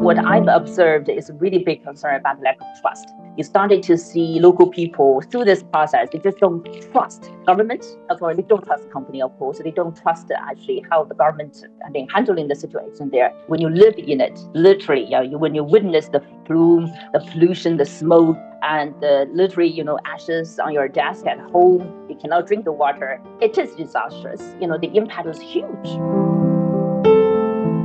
what I've observed is a really big concern about lack of trust. You started to see local people through this process, they just don't trust government. Well, they don't trust the company, of course. They don't trust actually how the government I mean, handling the situation there. When you live in it, literally, you know, you, when you witness the plume, the pollution, the smoke, and literally, you know, ashes on your desk at home, you cannot drink the water. It is disastrous. You know, the impact is huge.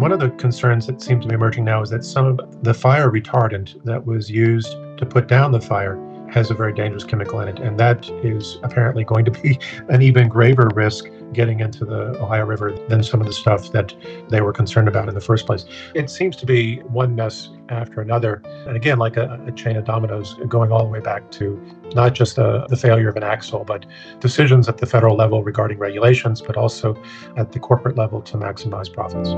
One of the concerns that seems to be emerging now is that some of the fire retardant that was used to put down the fire has a very dangerous chemical in it. And that is apparently going to be an even graver risk getting into the Ohio River than some of the stuff that they were concerned about in the first place. It seems to be one mess after another. And again, like a, a chain of dominoes going all the way back to not just uh, the failure of an axle, but decisions at the federal level regarding regulations, but also at the corporate level to maximize profits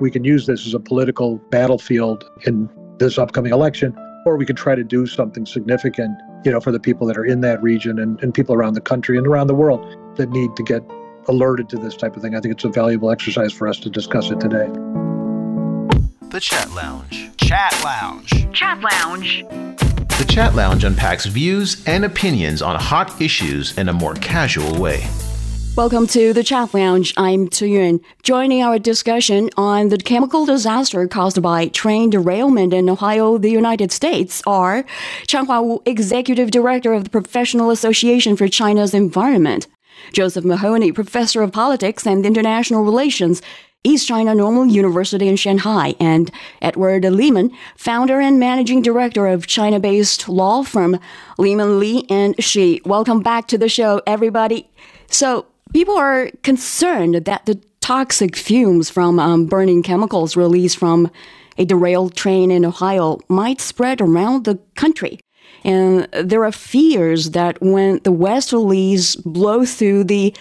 we can use this as a political battlefield in this upcoming election, or we could try to do something significant, you know, for the people that are in that region and, and people around the country and around the world that need to get alerted to this type of thing. I think it's a valuable exercise for us to discuss it today. The Chat Lounge. Chat Lounge. Chat Lounge. The Chat Lounge unpacks views and opinions on hot issues in a more casual way. Welcome to the Chat Lounge. I'm Tu Yun. Joining our discussion on the chemical disaster caused by train derailment in Ohio, the United States, are Changhua Wu, Executive Director of the Professional Association for China's Environment, Josef Mahoney, Professor of Politics and International Relations, East China Normal University in Shanghai, and Edward Lehman, founder and managing director of China based law firm Lehman Lee and Xu. Welcome back to the show, everybody. So, People are concerned that the toxic fumes from um, burning chemicals released from a derailed train in Ohio might spread around the country. And there are fears that when the westerlies blow through the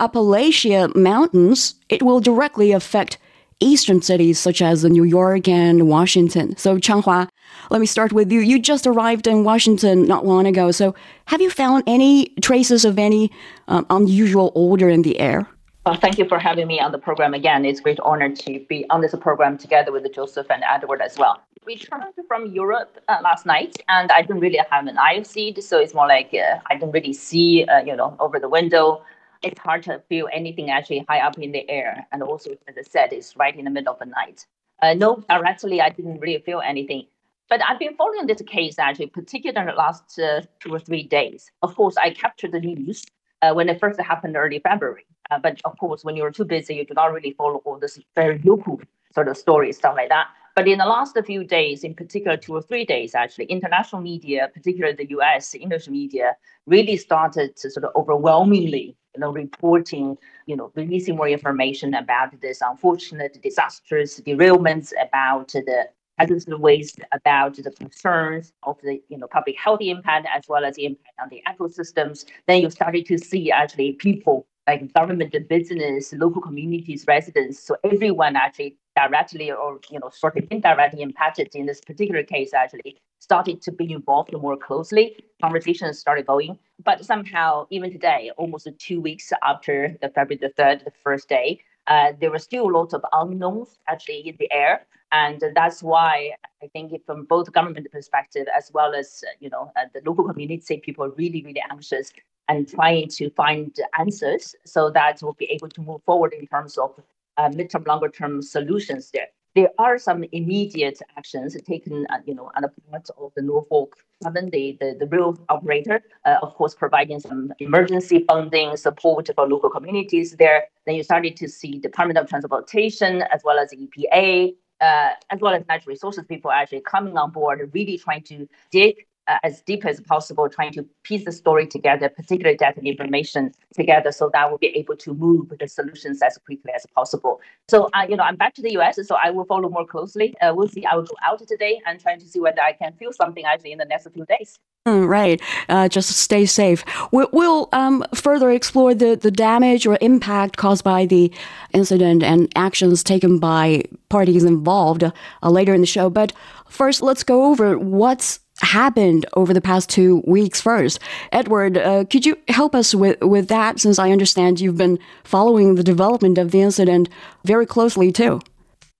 Appalachia Mountains, it will directly affect eastern cities such as New York and Washington. So, Changhua, let me start with you. You just arrived in Washington not long ago. So, have you found any traces of any um, unusual odor in the air? Well, thank you for having me on the program again. It's a great honor to be on this program together with Josef and Edward as well. We returned from Europe uh, last night, and I didn't really have an eye seat, so it's more like uh, I didn't really see, uh, you know, over the window it's hard to feel anything actually high up in the air. And also, as I said, it's right in the middle of the night. Uh, no, directly, I didn't really feel anything. But I've been following this case actually, particularly the last uh, two or three days. Of course, I captured the news uh, when it first happened early February. Uh, but of course, when you're too busy, you do not really follow all this very local sort of stories, stuff like that. But in the last few days, in particular two or three days, actually, international media, particularly the US English media, really started to sort of overwhelmingly you know, reporting, you know, releasing more information about this unfortunate, disastrous derailments, about the hazardous waste, about the concerns of the, you know, public health impact as well as the impact on the ecosystems. Then you started to see actually people like government, and business, local communities, residents. So everyone actually directly or you know sort of indirectly impacted in this particular case actually started to be involved more closely. Conversations started going, but somehow even today, almost two weeks after the February the third, the first day, uh, there were still lots of unknowns actually in the air, and that's why I think from both government perspective as well as you know uh, the local community, people are really really anxious and trying to find answers so that we'll be able to move forward in terms of midterm, longer term solutions there. There are some immediate actions taken, uh, you know, on the part of the Norfolk Southern, the, the, the rail operator, uh, of course, providing some emergency funding support for local communities there. Then you started to see Department of Transportation as well as the EPA, uh, as well as natural resources people actually coming on board, really trying to dig uh, as deep as possible, trying to piece the story together, particularly data information together, so that we'll be able to move the solutions as quickly as possible. So, uh, you know, I'm back to the US, so I will follow more closely. Uh, we'll see. I will go out today and trying to see whether I can feel something actually in the next few days. Mm, right. Uh, just stay safe. We'll, we'll um, further explore the, the damage or impact caused by the incident and actions taken by parties involved uh, later in the show. But first, let's go over what's happened over the past two weeks first. Edward, uh, could you help us with, with that since I understand you've been following the development of the incident very closely too?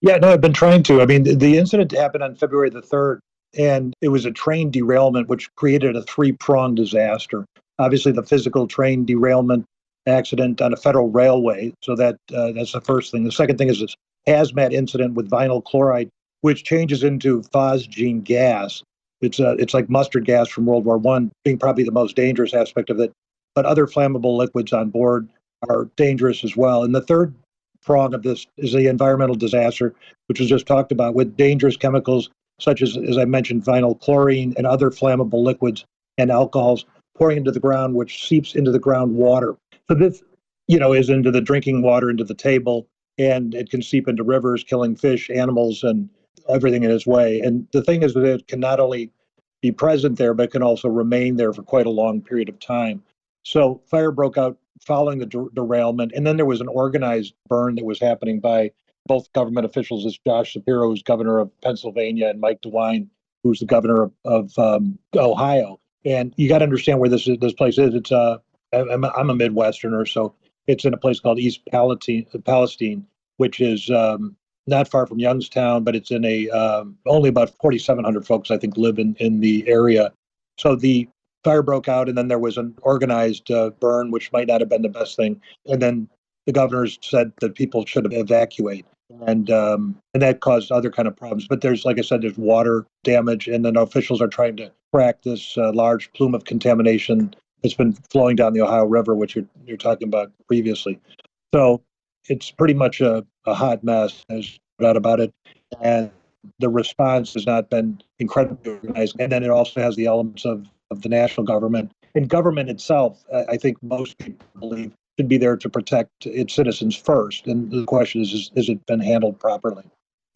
Yeah, no, I've been trying to. I mean, the, the incident happened on February the 3rd, and it was a train derailment, which created a three pronged disaster. Obviously, the physical train derailment accident on a federal railway. So that uh, that's the first thing. The second thing is this hazmat incident with vinyl chloride, which changes into phosgene gas. It's uh, it's like mustard gas from World War One, being probably the most dangerous aspect of it. But other flammable liquids on board are dangerous as well. And the third prong of this is the environmental disaster, which was just talked about, with dangerous chemicals such as, as I mentioned, vinyl chlorine and other flammable liquids and alcohols pouring into the ground, which seeps into the groundwater. So this, you know, is into the drinking water, into the table, and it can seep into rivers, killing fish, animals, and everything in its way. And the thing is that it can not only be present there, but can also remain there for quite a long period of time. So fire broke out following the der- derailment, and then there was an organized burn that was happening by both government officials. As Josh Shapiro, who's governor of Pennsylvania, and Mike DeWine, who's the governor of, of um, Ohio. And you got to understand where this is, this place is. It's uh, I'm, I'm a Midwesterner, so it's in a place called East Palestine, Palestine which is um, not far from Youngstown, but it's in a um, only about 4,700 folks I think live in in the area. So the fire broke out, and then there was an organized uh, burn, which might not have been the best thing. And then the governors said that people should evacuate, and um, and that caused other kind of problems. But there's, like I said, there's water damage, and then officials are trying to crack this uh, large plume of contamination that's been flowing down the Ohio River, which you're you're talking about previously. So it's pretty much a, a hot mess. There's no doubt about it, and the response has not been incredibly organized. And then it also has the elements of of the national government. And government itself, I think most people believe, should be there to protect its citizens first. And the question is, is, has it been handled properly?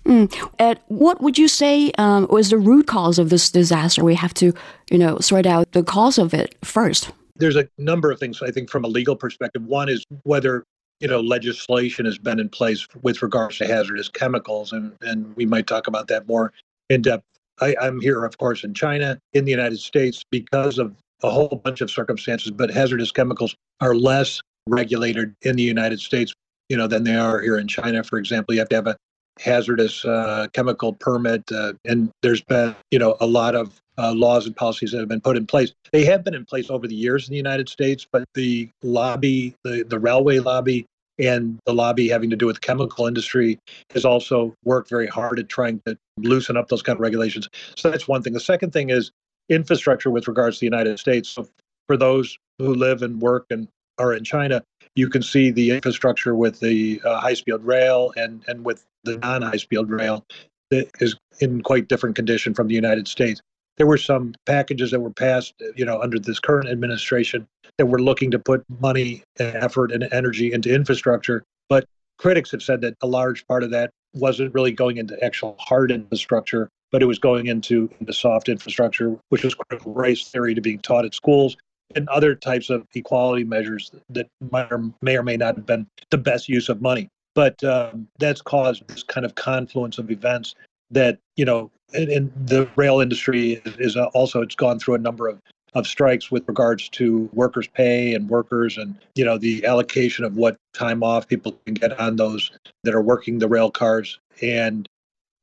Mm. Ed, what would you say um, was the root cause of this disaster? We have to, you know, sort out the cause of it first. There's a number of things, I think, from a legal perspective. One is whether you know legislation has been in place with regards to hazardous chemicals, and and we might talk about that more in depth I, I'm here, of course, in China, in the United States, because of a whole bunch of circumstances, but hazardous chemicals are less regulated in the United States, you know, than they are here in China. For example, you have to have a hazardous uh, chemical permit, uh, and there's been, you know, a lot of uh, laws and policies that have been put in place. They have been in place over the years in the United States, but the lobby, the, the railway lobby, and the lobby having to do with the chemical industry has also worked very hard at trying to loosen up those kind of regulations. So that's one thing. The second thing is infrastructure with regards to the United States. So for those who live and work and are in China, you can see the infrastructure with the uh, high-speed rail and and with the non-high-speed rail that is in quite different condition from the United States. There were some packages that were passed, you know, under this current administration that were looking to put money and effort and energy into infrastructure. But critics have said that a large part of that wasn't really going into actual hard infrastructure, but it was going into the soft infrastructure, which was critical race theory to being taught at schools and other types of equality measures that might or may or may not have been the best use of money. But um, that's caused this kind of confluence of events that you know, and, the rail industry is, is uh, also it's gone through a number of of strikes with regards to workers' pay and workers and you know the allocation of what time off people can get on those that are working the rail cars. And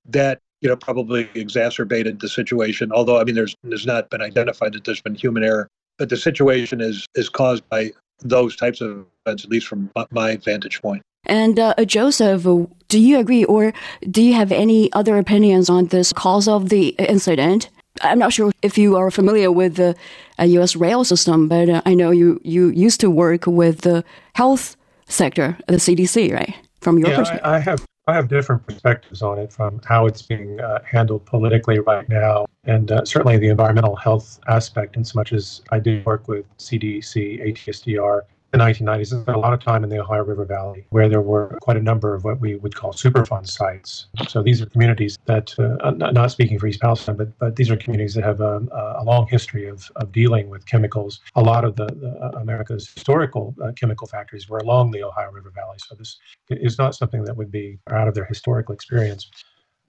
that you know probably exacerbated the situation although i mean there's there's not been identified that there's been human error but the situation is is caused by those types of events at least from my vantage point and uh, Josef, do you agree, or do you have any other opinions on this cause of the incident? I'm not sure if you are familiar with the uh, U.S. rail system, but uh, I know you, you used to work with the health sector, the CDC, right? From your yeah, perspective, I, I, have I have different perspectives on it from how it's being uh, handled politically right now, and uh, certainly the environmental health aspect. In so much as I do work with CDC, ATSDR, the 1990s, I spent a lot of time in the Ohio River Valley, where there were quite a number of what we would call Superfund sites. So these are communities that, uh, not speaking for East Palestine, but, but these are communities that have a, a long history of, of dealing with chemicals. A lot of the, the uh, America's historical uh, chemical factories were along the Ohio River Valley. So this is not something that would be out of their historical experience.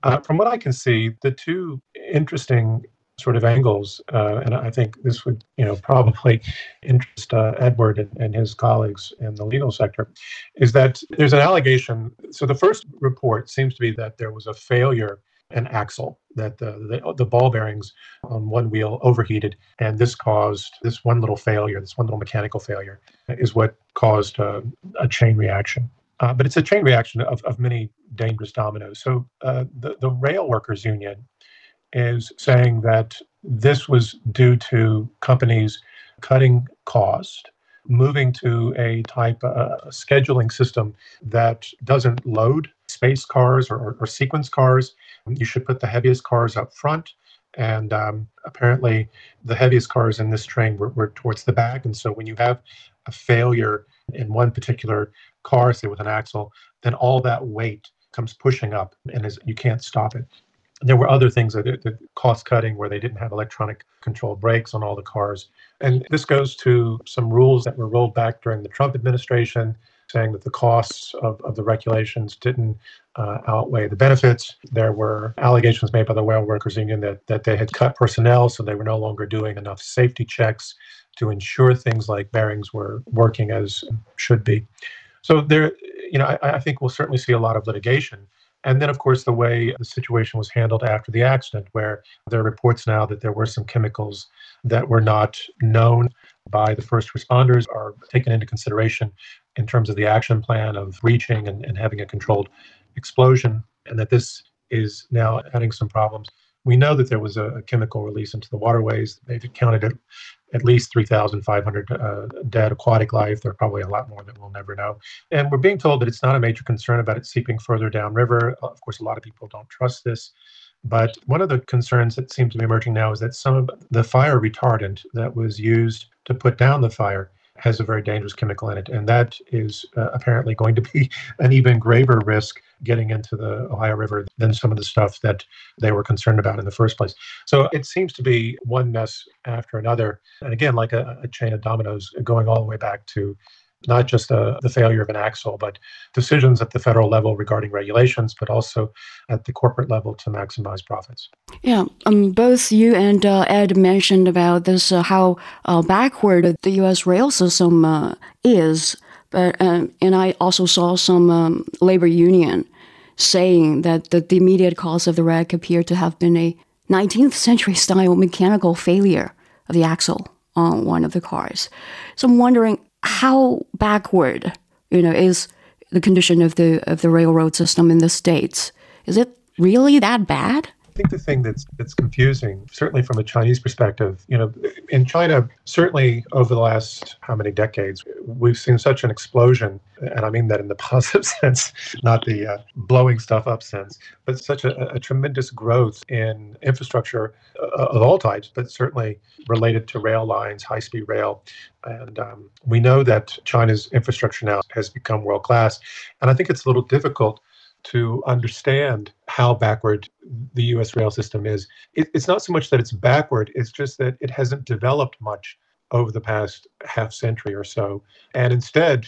Uh, from what I can see, the two interesting sort of angles, uh, and I think this would, you know, probably interest uh, Edward and, and, his colleagues in the legal sector, is that there's an allegation. So the first report seems to be that there was a failure an axle that the, the, the ball bearings on one wheel overheated and this caused this one little failure this one little mechanical failure is what caused uh, a chain reaction uh, but it's a chain reaction of, of many dangerous dominoes so uh, the, the rail workers union is saying that this was due to companies cutting cost moving to a type uh, scheduling system that doesn't load space cars or, or, sequence cars you should put the heaviest cars up front. And um, apparently, the heaviest cars in this train were, were towards the back. And so, when you have a failure in one particular car, say with an axle, then all that weight comes pushing up and is, you can't stop it. There were other things that, cost cutting where they didn't have electronic control brakes on all the cars. And this goes to some rules that were rolled back during the Trump administration saying that the costs of, of the regulations didn't uh, outweigh the benefits. There were allegations made by the rail workers union that, that they had cut personnel, so they were no longer doing enough safety checks to ensure things like bearings were working as should be. So there, you know, I, I think we'll certainly see a lot of litigation. And then, of course, the way the situation was handled after the accident, where there are reports now that there were some chemicals that were not known by the first responders are taken into consideration in terms of the action plan of reaching and, and having a controlled explosion, and that this is now adding some problems. We know that there was a, a chemical release into the waterways. They've counted at, at least 3,500 uh, dead aquatic life. There are probably a lot more that we'll never know. And we're being told that it's not a major concern about it seeping further downriver. Of course, a lot of people don't trust this. But one of the concerns that seems to be emerging now is that some of the fire retardant that was used to put down the fire has a very dangerous chemical in it. And that is uh, apparently going to be an even graver risk getting into the Ohio River than some of the stuff that they were concerned about in the first place. So it seems to be one mess after another. And again, like a, a chain of dominoes going all the way back to not just the, the failure of an axle, but decisions at the federal level regarding regulations, but also at the corporate level to maximize profits. Yeah, um, both you and uh, Ed mentioned about this uh, how uh, backward the U.S. rail system uh, is, but um, and I also saw some um, labor union saying that the, the immediate cause of the wreck appeared to have been a 19th century style mechanical failure of the axle on one of the cars. So I'm wondering how backward, you know, is the condition of the of the railroad system in the states? Is it really that bad? I think the thing that's that's confusing, certainly from a Chinese perspective, you know, in China, certainly over the last how many decades, we've seen such an explosion, and I mean that in the positive sense, not the uh, blowing stuff up sense, but such a, a tremendous growth in infrastructure uh, of all types, but certainly related to rail lines, high-speed rail, and um, we know that China's infrastructure now has become world class, and I think it's a little difficult to understand how backward the US rail system is. It, it's not so much that it's backward, it's just that it hasn't developed much over the past half century or so. And instead,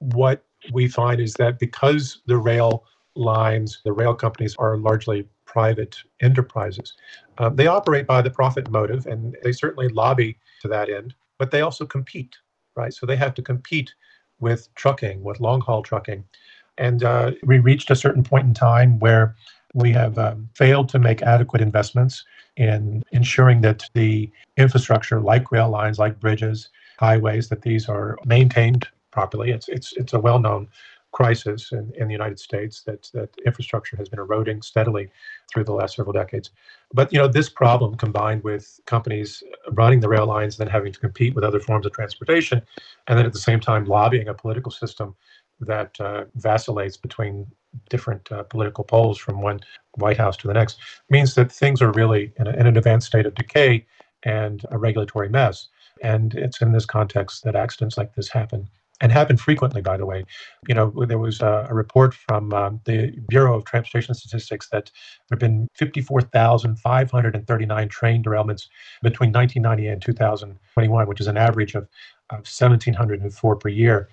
what we find is that because the rail lines, the rail companies are largely private enterprises, uh, they operate by the profit motive and they certainly lobby to that end, but they also compete, right? So they have to compete with trucking, with long haul trucking. And uh, we reached a certain point in time where we have um, failed to make adequate investments in ensuring that the infrastructure, like rail lines, like bridges, highways, that these are maintained properly. It's it's it's a well-known crisis in, in the United States that that infrastructure has been eroding steadily through the last several decades. But you know this problem combined with companies running the rail lines, and then having to compete with other forms of transportation, and then at the same time lobbying a political system that uh, vacillates between different uh, political poles from one White House to the next means that things are really in, a, in, an advanced state of decay and a regulatory mess. And it's in this context that accidents like this happen. And happen frequently, by the way. You know, there was a, a report from um, the Bureau of Transportation Statistics that there have been 54,539 train derailments between 1990 and 2021, which is an average of, of 1,704 per year.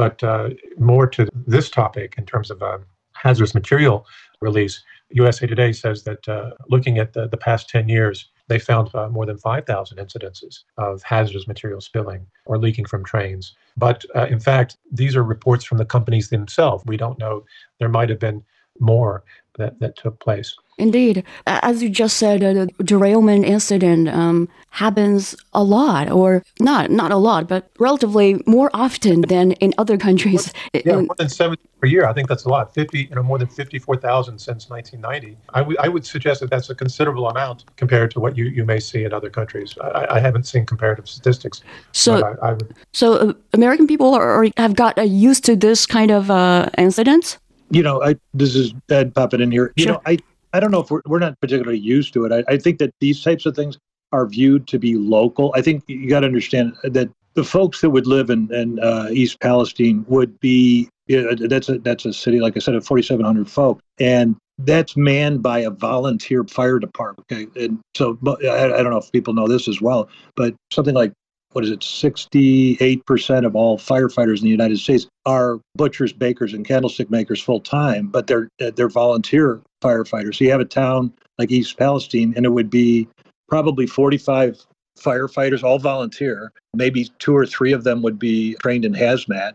But uh, more to this topic in terms of uh, hazardous material release, USA Today says that uh, looking at the, the past 10 years, they found uh, more than 5,000 incidences of hazardous material spilling or leaking from trains. But uh, in fact, these are reports from the companies themselves. We don't know. There might have been more that, that took place. Indeed. As you just said, uh, the derailment incident um, happens a lot, or not not a lot, but relatively more often than in other countries. Yeah, more than 70 per year. I think that's a lot. 50, you know, more than 54,000 since 1990. I, w- I would suggest that that's a considerable amount compared to what you, you may see in other countries. I, I haven't seen comparative statistics. So, I, I would, so uh, American people are, have got uh, used to this kind of uh, incidents? You know, I this is Ed popping in here. You Sure. know, I I don't know if we're we're not particularly used to it. I, I think that these types of things are viewed to be local. I think you got to understand that the folks that would live in, in uh, East Palestine would be you know, that's a that's a city like I said of 4,700 folk, and that's manned by a volunteer fire department. Okay, and so I, I don't know if people know this as well, but something like what is it, 68% of all firefighters in the United States are butchers, bakers, and candlestick makers full time, but they're they're volunteer firefighters. So you have a town like East Palestine, and it would be probably 45 firefighters, all volunteer. Maybe two or three of them would be trained in hazmat,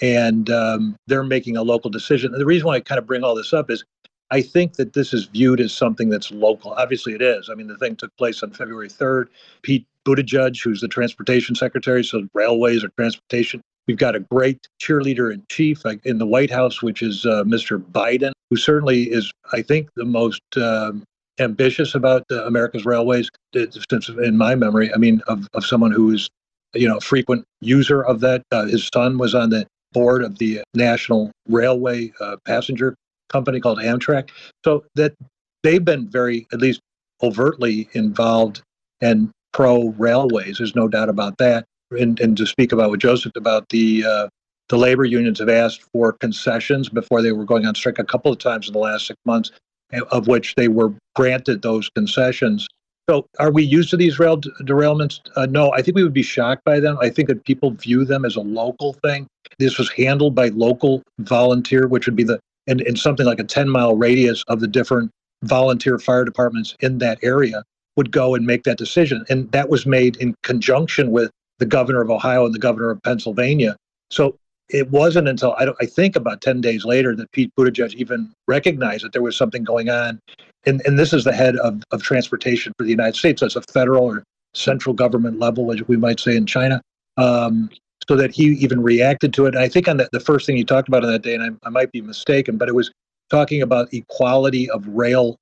and um, they're making a local decision. And the reason why I kind of bring all this up is I think that this is viewed as something that's local. Obviously, it is. I mean, the thing took place on February 3rd. Pete Buttigieg, who's the transportation secretary, so railways or transportation. We've got a great cheerleader in chief in the White House, which is uh, Mr. Biden, who certainly is, I think, the most um, ambitious about uh, America's railways, uh, since in my memory, I mean, of, of someone who is, you know, a frequent user of that. Uh, his son was on the board of the National Railway uh, Passenger Company called Amtrak. So that they've been very, at least overtly involved and pro railways. There's no doubt about that. And, and to speak about what Josef about the uh, the labor unions have asked for concessions before they were going on strike a couple of times in the last six months, eh, of which they were granted those concessions. So, are we used to these rail derailments? Uh, no, I think we would be shocked by them. I think that people view them as a local thing. This was handled by local volunteer, which would be the in, in something like a 10 mile radius of the different volunteer fire departments in that area would go and make that decision. And that was made in conjunction with the governor of Ohio and the governor of Pennsylvania. So it wasn't until I, I think about 10 days later that Pete Buttigieg even recognized that there was something going on. And, and this is the head of, of transportation for the United States. That's a federal or central government level, as we might say in China. Um, so that he even reacted to it. And I think on the, the first thing he talked about on that day, and I, I might be mistaken, but it was talking about equality of railroad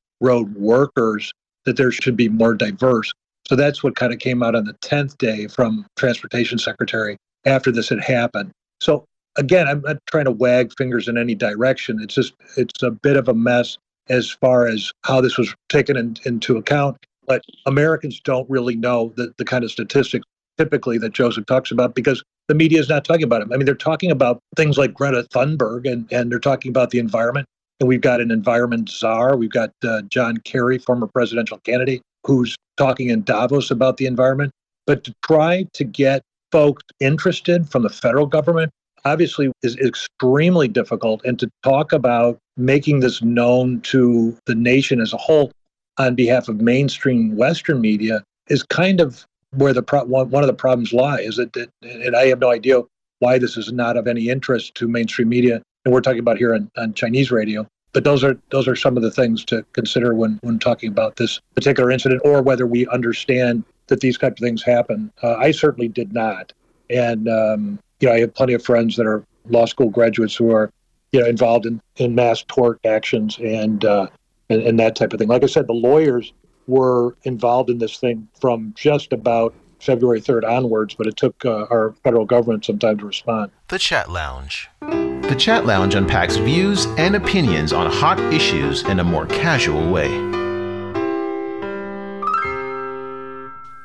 workers, that there should be more diverse. So that's what kind of came out on the 10th day from Transportation Secretary after this had happened. So again, I'm not trying to wag fingers in any direction. It's just, it's a bit of a mess as far as how this was taken in, into account. But Americans don't really know the, the kind of statistics typically that Josef talks about because the media is not talking about it. I mean, they're talking about things like Greta Thunberg and, and they're talking about the environment. And we've got an environment czar. We've got uh, John Kerry, former presidential candidate, who's talking in Davos about the environment. But to try to get folks interested from the federal government obviously is extremely difficult. And to talk about making this known to the nation as a whole on behalf of mainstream Western media is kind of where the pro- one, of the problems lie. Is that, that, and I have no idea why this is not of any interest to mainstream media. And we're talking about here on, on Chinese radio. But those are those are some of the things to consider when when talking about this particular incident, or whether we understand that these types of things happen. Uh, I certainly did not, and um, you know I have plenty of friends that are law school graduates who are you know involved in, in mass tort actions and, uh, and and that type of thing. Like I said, the lawyers were involved in this thing from just about February 3rd onwards, but it took uh, our federal government some time to respond. The Chat Lounge. The Chat Lounge unpacks views and opinions on hot issues in a more casual way.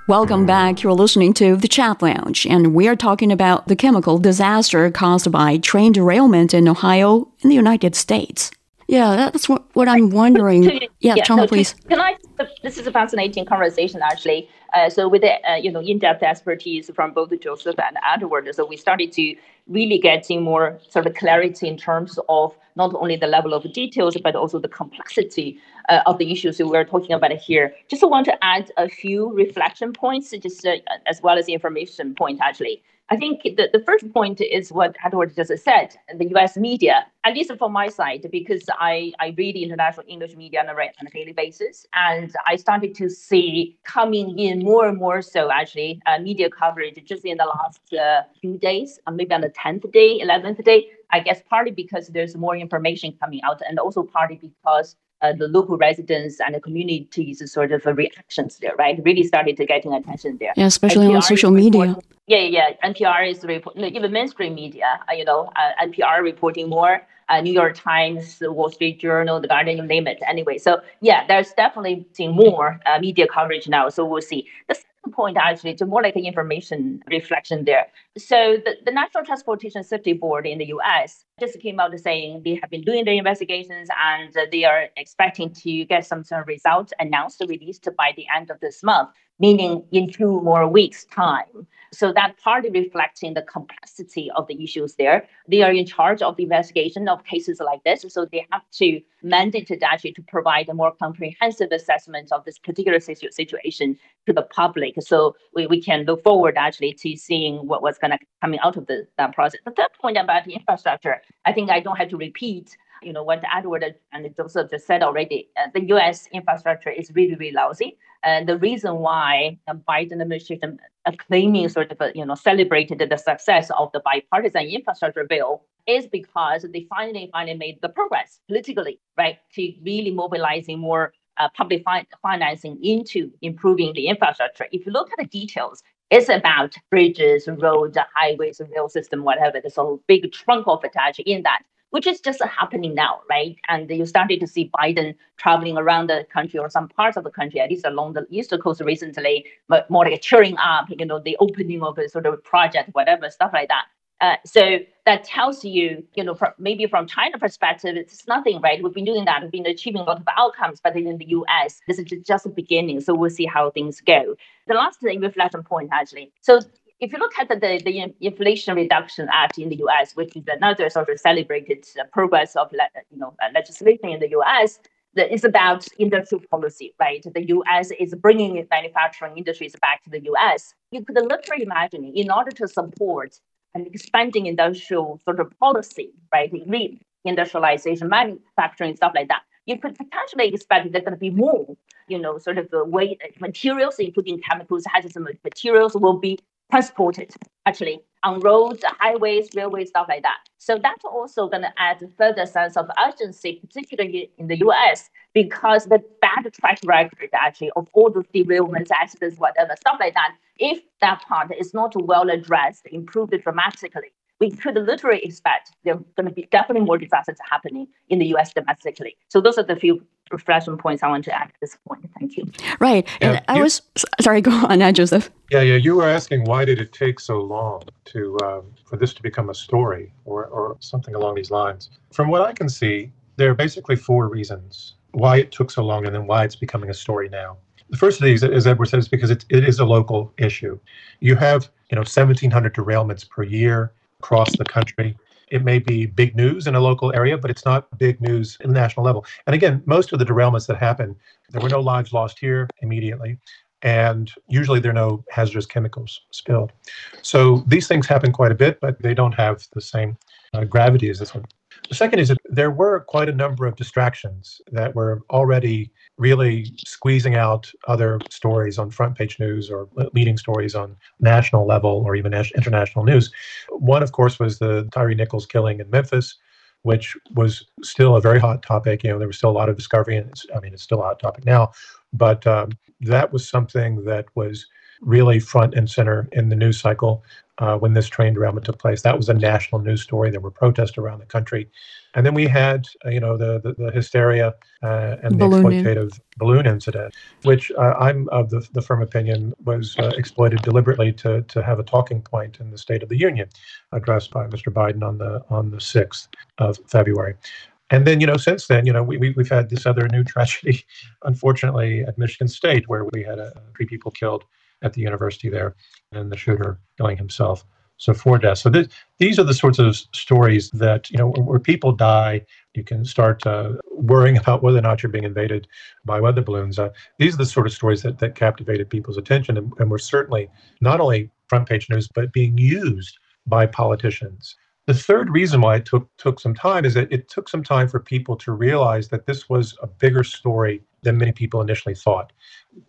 Welcome back. You're listening to The Chat Lounge, and we are talking about the chemical disaster caused by train derailment in Ohio in the United States. Yeah, that's what, what I'm wondering. Yeah, no, to- please. Can I? This is a fascinating conversation, actually. Uh, so with the uh, you know in-depth expertise from both Josef and Edward, so we started to really getting more sort of clarity in terms of not only the level of details but also the complexity uh, of the issues we're talking about here. Just want to add a few reflection points, just uh, as well as information point actually. I think the, the first point is what Edward just said, the US media, at least from my side, because I, I read international English media on a, on a daily basis. And I started to see coming in more and more so actually uh, media coverage just in the last uh, few days, uh, maybe on the 10th day, 11th day. I guess partly because there's more information coming out and also partly because uh, the local residents and the communities sort of reactions there, right? Really started to getting attention there. Yeah, especially NPR on social media. Yeah, yeah, NPR is reporting, even mainstream media, uh, you know, uh, NPR reporting more, uh, New York Times, Wall Street Journal, the Guardian, you name it. Anyway, so yeah, there's definitely seeing more uh, media coverage now. So we'll see. The second point actually to more like an information reflection there. So the, the National Transportation Safety Board in the US just came out saying they have been doing their investigations and they are expecting to get some sort of results announced or released by the end of this month, meaning in two more weeks' time. So that partly reflecting the complexity of the issues there. They are in charge of the investigation of cases like this, so they have to mandated actually to provide a more comprehensive assessment of this particular situ- situation to the public. So we, we can look forward actually to seeing what was going to coming out of the, that process. The third point about the infrastructure, I think I don't have to repeat you know what Edward and Josef just said already. Uh, the U.S. infrastructure is really, really lousy, and the reason why the Biden administration uh, claiming sort of you know celebrated the success of the bipartisan infrastructure bill is because they finally finally made the progress politically, right, to really mobilizing more uh, public fi- financing into improving the infrastructure. If you look at the details, it's about bridges, roads, highways, rail system, whatever. There's a big trunk of actually in that which is just happening now, right? And you started to see Biden traveling around the country or some parts of the country, at least along the east coast recently, more like cheering up, you know, the opening of a sort of project, whatever, stuff like that. Uh, so that tells you, you know, from, maybe from China perspective, it's nothing, right? We've been doing that, we've been achieving a lot of outcomes, but in the U.S., this is just the beginning. So we'll see how things go. The last thing, reflection point, actually. So if you look at the, the, the, Inflation Reduction Act in the U.S., which is another sort of celebrated uh, progress of you know uh, legislation in the U.S., that is about industrial policy, right? The U.S. is bringing its manufacturing industries back to the U.S. You could literally imagine, in order to support an expanding industrial sort of policy, right, industrialization, manufacturing, stuff like that, you could potentially expect there's going to be more, you know, sort of the way materials, including chemicals, hazardous materials, will be transported actually on roads, highways, railways, stuff like that. So that's also going to add further sense of urgency, particularly in the US, because the bad track record actually of all the derailments, accidents, whatever, stuff like that, if that part is not well addressed, improved dramatically, we could literally expect there are going to be definitely more disasters happening in the US domestically. So those are the few reflection points I want to add at this point. Thank you. Right. Yeah, and I you, was sorry, go on, now, Josef. Yeah, yeah. You were asking why did it take so long to um, for this to become a story or, or something along these lines. From what I can see, there are basically four reasons why it took so long and then why it's becoming a story now. The first of these, as Edward said, is because it, it is a local issue. You have, you know, 1,700 derailments per year across the country. It may be big news in a local area, but it's not big news in the national level. And again, most of the derailments that happen, there were no lives lost here immediately. And usually there are no hazardous chemicals spilled. So these things happen quite a bit, but they don't have the same uh, gravity as this one. The second is that there were quite a number of distractions that were already really squeezing out other stories on front page news or leading stories on national level or even international news. One, of course, was the Tyre Nichols killing in Memphis, which was still a very hot topic. You know, there was still a lot of discovery, and I mean, it's still a hot topic now. But um, that was something that was really front and center in the news cycle uh, when this train derailment took place. That was a national news story. There were protests around the country, and then we had uh, you know the the, the hysteria uh, and balloon the exploitative in. balloon incident, which uh, I'm of the, the firm opinion was uh, exploited deliberately to to have a talking point in the State of the Union, addressed by Mr. Biden on the on the sixth of February. And then, you know, since then, you know, we, we, have had this other new tragedy, unfortunately, at Michigan State, where we had uh, three people killed at the university there, and the shooter killing himself. So four deaths. So th- these are the sorts of stories that you know where, where people die. You can start uh, worrying about whether or not you're being invaded by weather balloons. Uh, these are the sort of stories that, that captivated people's attention and, and were certainly not only front page news, but being used by politicians. The third reason why it took took some time is that it took some time for people to realize that this was a bigger story than many people initially thought.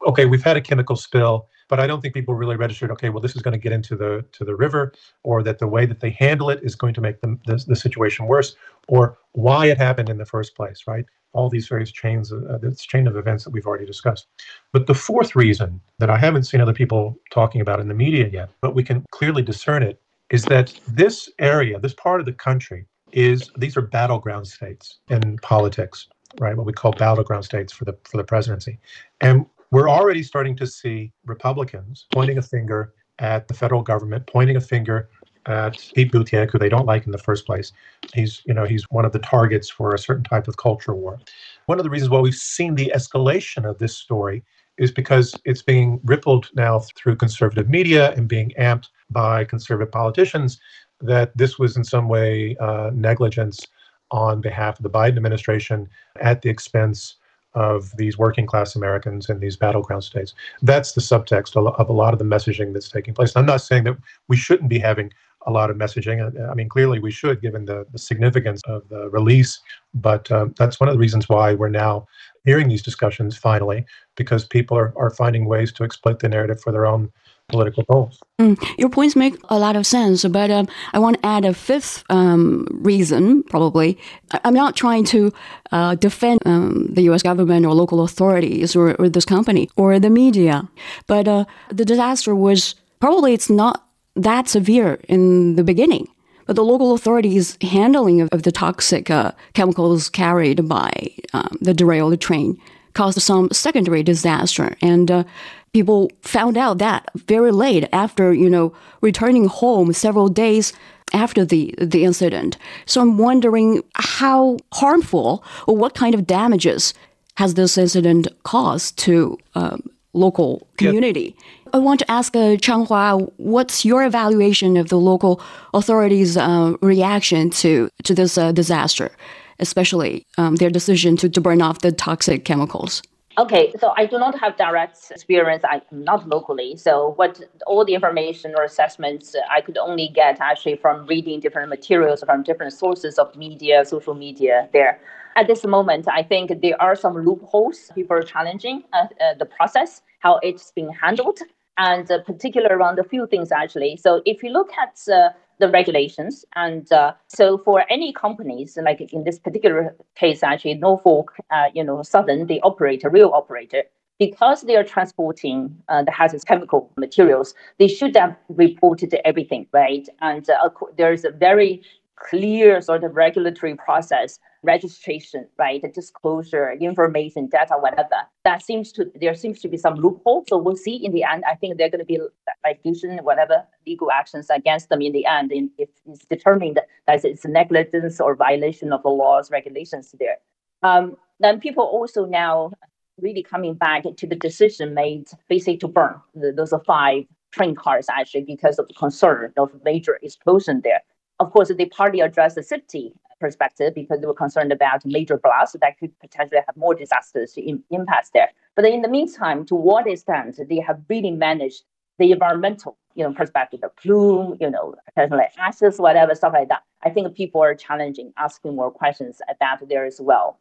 Okay, we've had a chemical spill but I don't think people really registered. Okay, well, this is going to get into the to the river, or that the way that they handle it is going to make the, the situation worse, or why it happened in the first place. Right? All these various chains, uh, this chain of events that we've already discussed. But the fourth reason that I haven't seen other people talking about in the media yet, but we can clearly discern it, is that this area, this part of the country, is these are battleground states in politics right? What we call battleground states for the for the presidency, and we're already starting to see Republicans pointing a finger at the federal government, pointing a finger at Pete Buttigieg, who they don't like in the first place. He's, you know, he's one of the targets for a certain type of culture war. One of the reasons why we've seen the escalation of this story is because it's being rippled now through conservative media and being amped by conservative politicians that this was in some way uh, negligence on behalf of the Biden administration at the expense of these working class Americans in these battleground states. That's the subtext of a lot of the messaging that's taking place. I'm not saying that we shouldn't be having a lot of messaging. I mean, clearly we should, given the, the significance of the release. But um, that's one of the reasons why we're now hearing these discussions finally, because people are, are finding ways to exploit the narrative for their own political goals. Mm, your points make a lot of sense, but um, I want to add a fifth um, reason, probably. I'm not trying to uh, defend um, the US government or local authorities or, or, this company or the media, but uh, the disaster was probably it's not that severe in the beginning. But the local authorities' handling of, of the toxic uh, chemicals carried by um, the derailed train caused some secondary disaster. And uh, people found out that very late after, you know, returning home several days after the, the incident. So I'm wondering how harmful or what kind of damages has this incident caused to um, local community? Yeah. I want to ask uh, Changhua, what's your evaluation of the local authorities' uh, reaction to to this uh, disaster, especially um, their decision to, to burn off the toxic chemicals? Okay, so I do not have direct experience. I'm not locally. So what all the information or assessments I could only get actually from reading different materials from different sources of media, social media there. At this moment, I think there are some loopholes. People are challenging uh, uh, the process, how it's being handled, and uh, particular around a few things actually. So if you look at uh, the regulations. And uh, so for any companies, like in this particular case, actually Norfolk, uh, you know, Southern, the operator, real operator, because they are transporting uh, the hazardous chemical materials, they should have reported everything, right? And uh, there's a very clear sort of regulatory process registration right The disclosure information data whatever. That seems to there seems to be some loophole. So we'll see in the end. I think there are going to be litigation whatever legal actions against them in the end in, if it's determined that it's negligence or violation of the laws regulations there. Um, then people also now really coming back to the decision made basically to burn. The, those five train cars actually because of the concern of major explosion there. Of course, they partly address the safety perspective because they were concerned about major blasts that could potentially have more disasters in, impacts there. But in the meantime, to what extent they have really managed the environmental, you know, perspective, the plume, you know, like ashes, whatever stuff like that. I think people are challenging, asking more questions about there as well.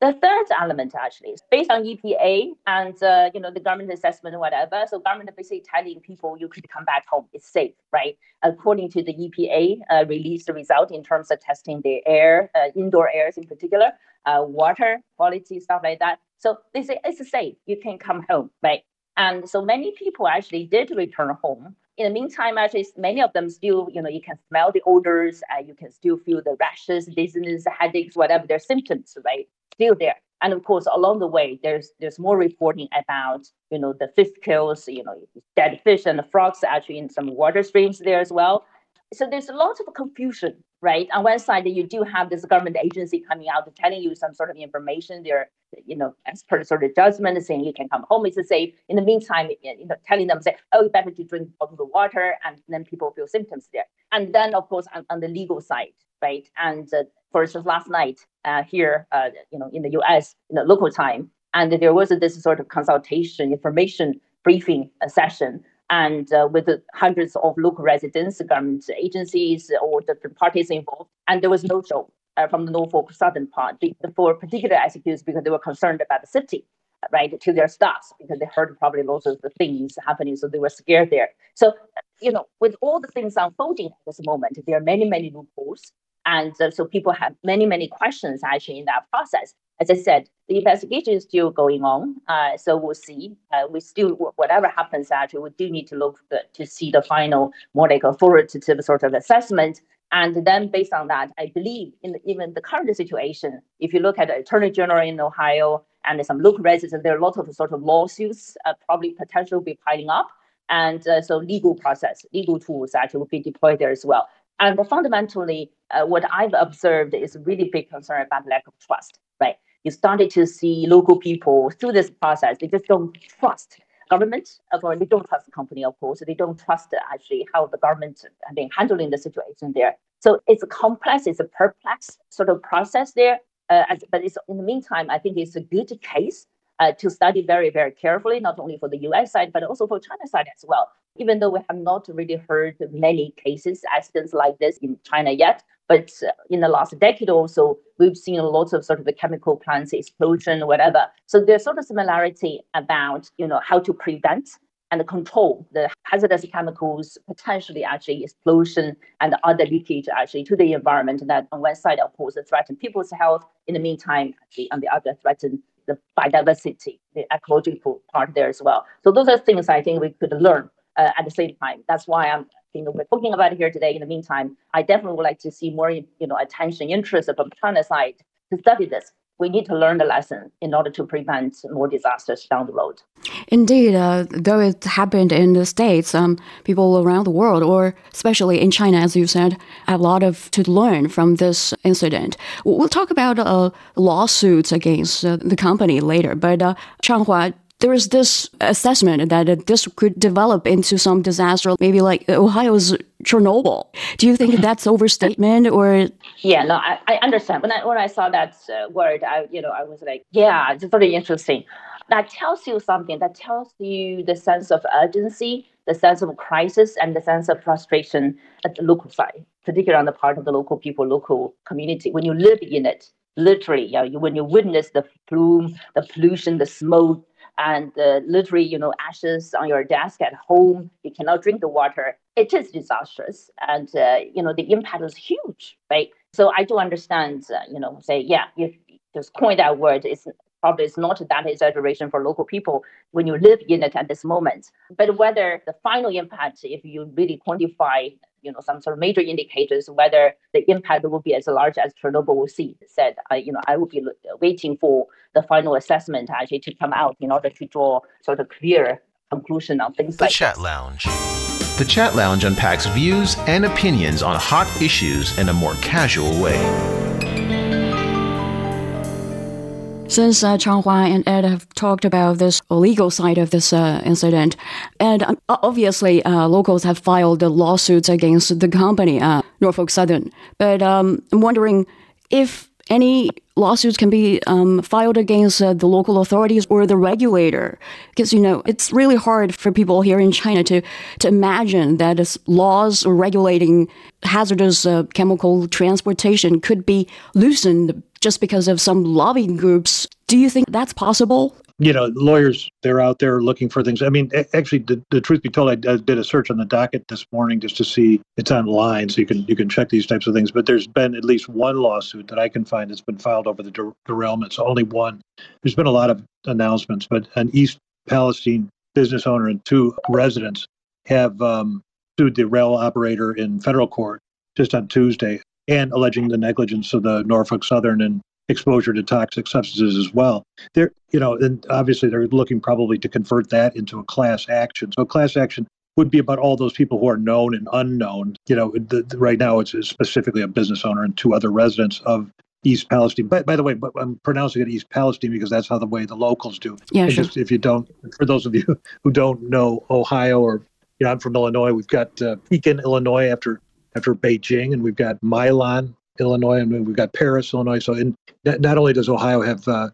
The third element actually is based on EPA and uh, you know the government assessment or whatever. So government basically telling people you could come back home, it's safe, right? According to the EPA uh, released result in terms of testing the air, uh, indoor airs in particular, uh, water quality stuff like that. So they say it's safe, you can come home, right? And so many people actually did return home. In the meantime, actually, many of them still, you know, you can smell the odors, uh, you can still feel the rashes, dizziness, headaches, whatever their symptoms, right? Still there. And of course, along the way, there's there's more reporting about you know the fish kills, you know, dead fish and the frogs actually in some water streams there as well. So there's a lot of confusion, right? On one side, you do have this government agency coming out and telling you some sort of information. They're you know, as per sort of judgment, saying you can come home, it's safe. In the meantime, you know, telling them, say, oh, you better to drink bottled water, and then people feel symptoms there. And then, of course, on, on the legal side, right? And uh, for instance, last night uh, here, uh, you know, in the U.S. in the local time, and there was this sort of consultation, information briefing uh, session, and uh, with hundreds of local residents, government agencies, or different parties involved, and there was no show uh, from the Norfolk southern part for particular executives because they were concerned about the safety right to their staffs because they heard probably lots of the things happening so they were scared there so you know with all the things unfolding at this moment there are many many loopholes and so people have many many questions actually in that process as i said the investigation is still going on uh, so we'll see uh, we still whatever happens actually we do need to look to see the final more like a forward-to sort of assessment and then based on that, I believe in the, even the current situation, if you look at the Attorney General in Ohio and some local residents, there are a lot of sort of lawsuits uh, probably potentially be piling up. And uh, so legal process, legal tools actually will be deployed there as well. And fundamentally, uh, what I've observed is a really big concern about lack of trust, right? You started to see local people through this process, they just don't trust government, or they don't trust the company, of course. They don't trust actually how the government have been handling the situation there. So it's a complex, it's a perplex sort of process there. Uh, but it's in the meantime, I think it's a good case uh, to study very, very carefully, not only for the US side, but also for China side as well. Even though we have not really heard many cases, accidents like this in China yet, but uh, in the last decade or so, we've seen a lot of sort of the chemical plants explosion, whatever. So there's sort of similarity about, you know, how to prevent and control the hazardous chemicals, potentially actually explosion and other leakage actually to the environment that on one side, of course, threaten people's health. In the meantime, actually on the other, threaten the biodiversity, the ecological part there as well. So those are things I think we could learn uh, at the same time. That's why I'm you know, we're talking about it here today. In the meantime, I definitely would like to see more, you know, attention, interest from China side to study this. We need to learn the lesson in order to prevent more disasters down the road. Indeed, uh, though it happened in the States, um, people around the world, or especially in China, as you said, have a lot of to learn from this incident. We'll talk about uh, lawsuits against uh, the company later, but uh, Changhua, there is this assessment that this could develop into some disaster, maybe like Ohio's Chernobyl. Do you think that's overstatement or? Yeah, no, I, I understand. When I when I saw that uh, word, I you know I was like, yeah, it's very interesting. That tells you something. That tells you the sense of urgency, the sense of crisis, and the sense of frustration at the local side, particularly on the part of the local people, local community. When you live in it, literally, yeah, you, when you witness the plume, the pollution, the smoke, and uh, literally, you know, ashes on your desk at home. You cannot drink the water. It is disastrous, and uh, you know the impact is huge, right? So I do understand, uh, you know, say yeah, you just coin that word. It's probably it's not that exaggeration for local people when you live in it at this moment. But whether the final impact, if you really quantify you know some sort of major indicators whether the impact will be as large as Chernobyl will see. Said, I you know I will be waiting for the final assessment actually to come out in order to draw sort of clear conclusion on things the like Chat Lounge. The Chat Lounge unpacks views and opinions on hot issues in a more casual way. Since uh, Changhua and Ed have talked about this legal side of this uh, incident, and uh, obviously uh, locals have filed lawsuits against the company, uh, Norfolk Southern. But um, I'm wondering if any lawsuits can be um, filed against uh, the local authorities or the regulator because you know it's really hard for people here in China to to imagine that laws regulating hazardous uh, chemical transportation could be loosened just because of some lobbying groups. Do you think that's possible? you know, lawyers, they're out there looking for things. I mean, actually, the, the truth be told, I, did a search on the docket this morning just to see it's online, so you can you can check these types of things. But there's been at least one lawsuit that I can find that's been filed over the der- derailment. So only one. There's been a lot of announcements, but an East Palestine business owner and two residents have um, sued the rail operator in federal court just on Tuesday and alleging the negligence of the Norfolk Southern and exposure to toxic substances as well. They're, you know, and obviously they're looking probably to convert that into a class action. So class action would be about all those people who are known and unknown. You know, the, the, right now it's, specifically a business owner and two other residents of East Palestine. By, by the way, but I'm pronouncing it East Palestine because that's how the way the locals do. Yeah, sure. just if you don't, for those of you who don't know Ohio or you know, I'm from Illinois. We've got uh, Pekin, Illinois, after after Beijing, and we've got Milan, Illinois, and we've got Paris, Illinois. So, in, not only does Ohio have uh,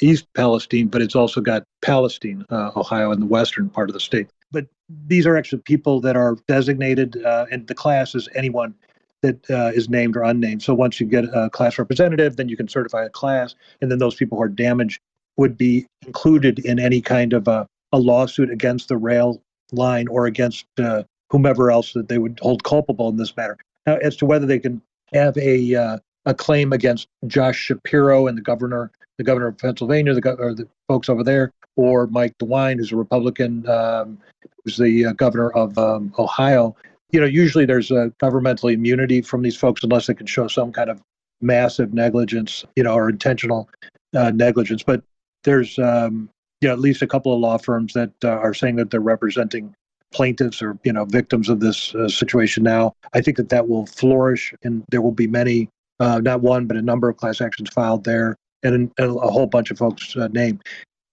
East Palestine, but it's also got Palestine, uh, Ohio, in the western part of the state. But these are actually people that are designated, uh, and the class is anyone that uh, is named or unnamed. So once you get a class representative, then you can certify a class, and then those people who are damaged would be included in any kind of a, a lawsuit against the rail line or against uh, whomever else that they would hold culpable in this matter. Now, as to whether they can have a uh, a claim against Josh Shapiro and the governor, the governor of Pennsylvania, the, or the folks over there, or Mike DeWine, who's a Republican, um, who's the uh, governor of um, Ohio. You know, usually there's a governmental immunity from these folks unless they can show some kind of massive negligence, you know, or intentional uh, negligence. But there's, um, at least a couple of law firms that uh, are saying that they're representing plaintiffs or you know victims of this uh, situation now. I think that that will flourish, and there will be many, uh, not one, but a number of class actions filed there, and, and a whole bunch of folks uh, named.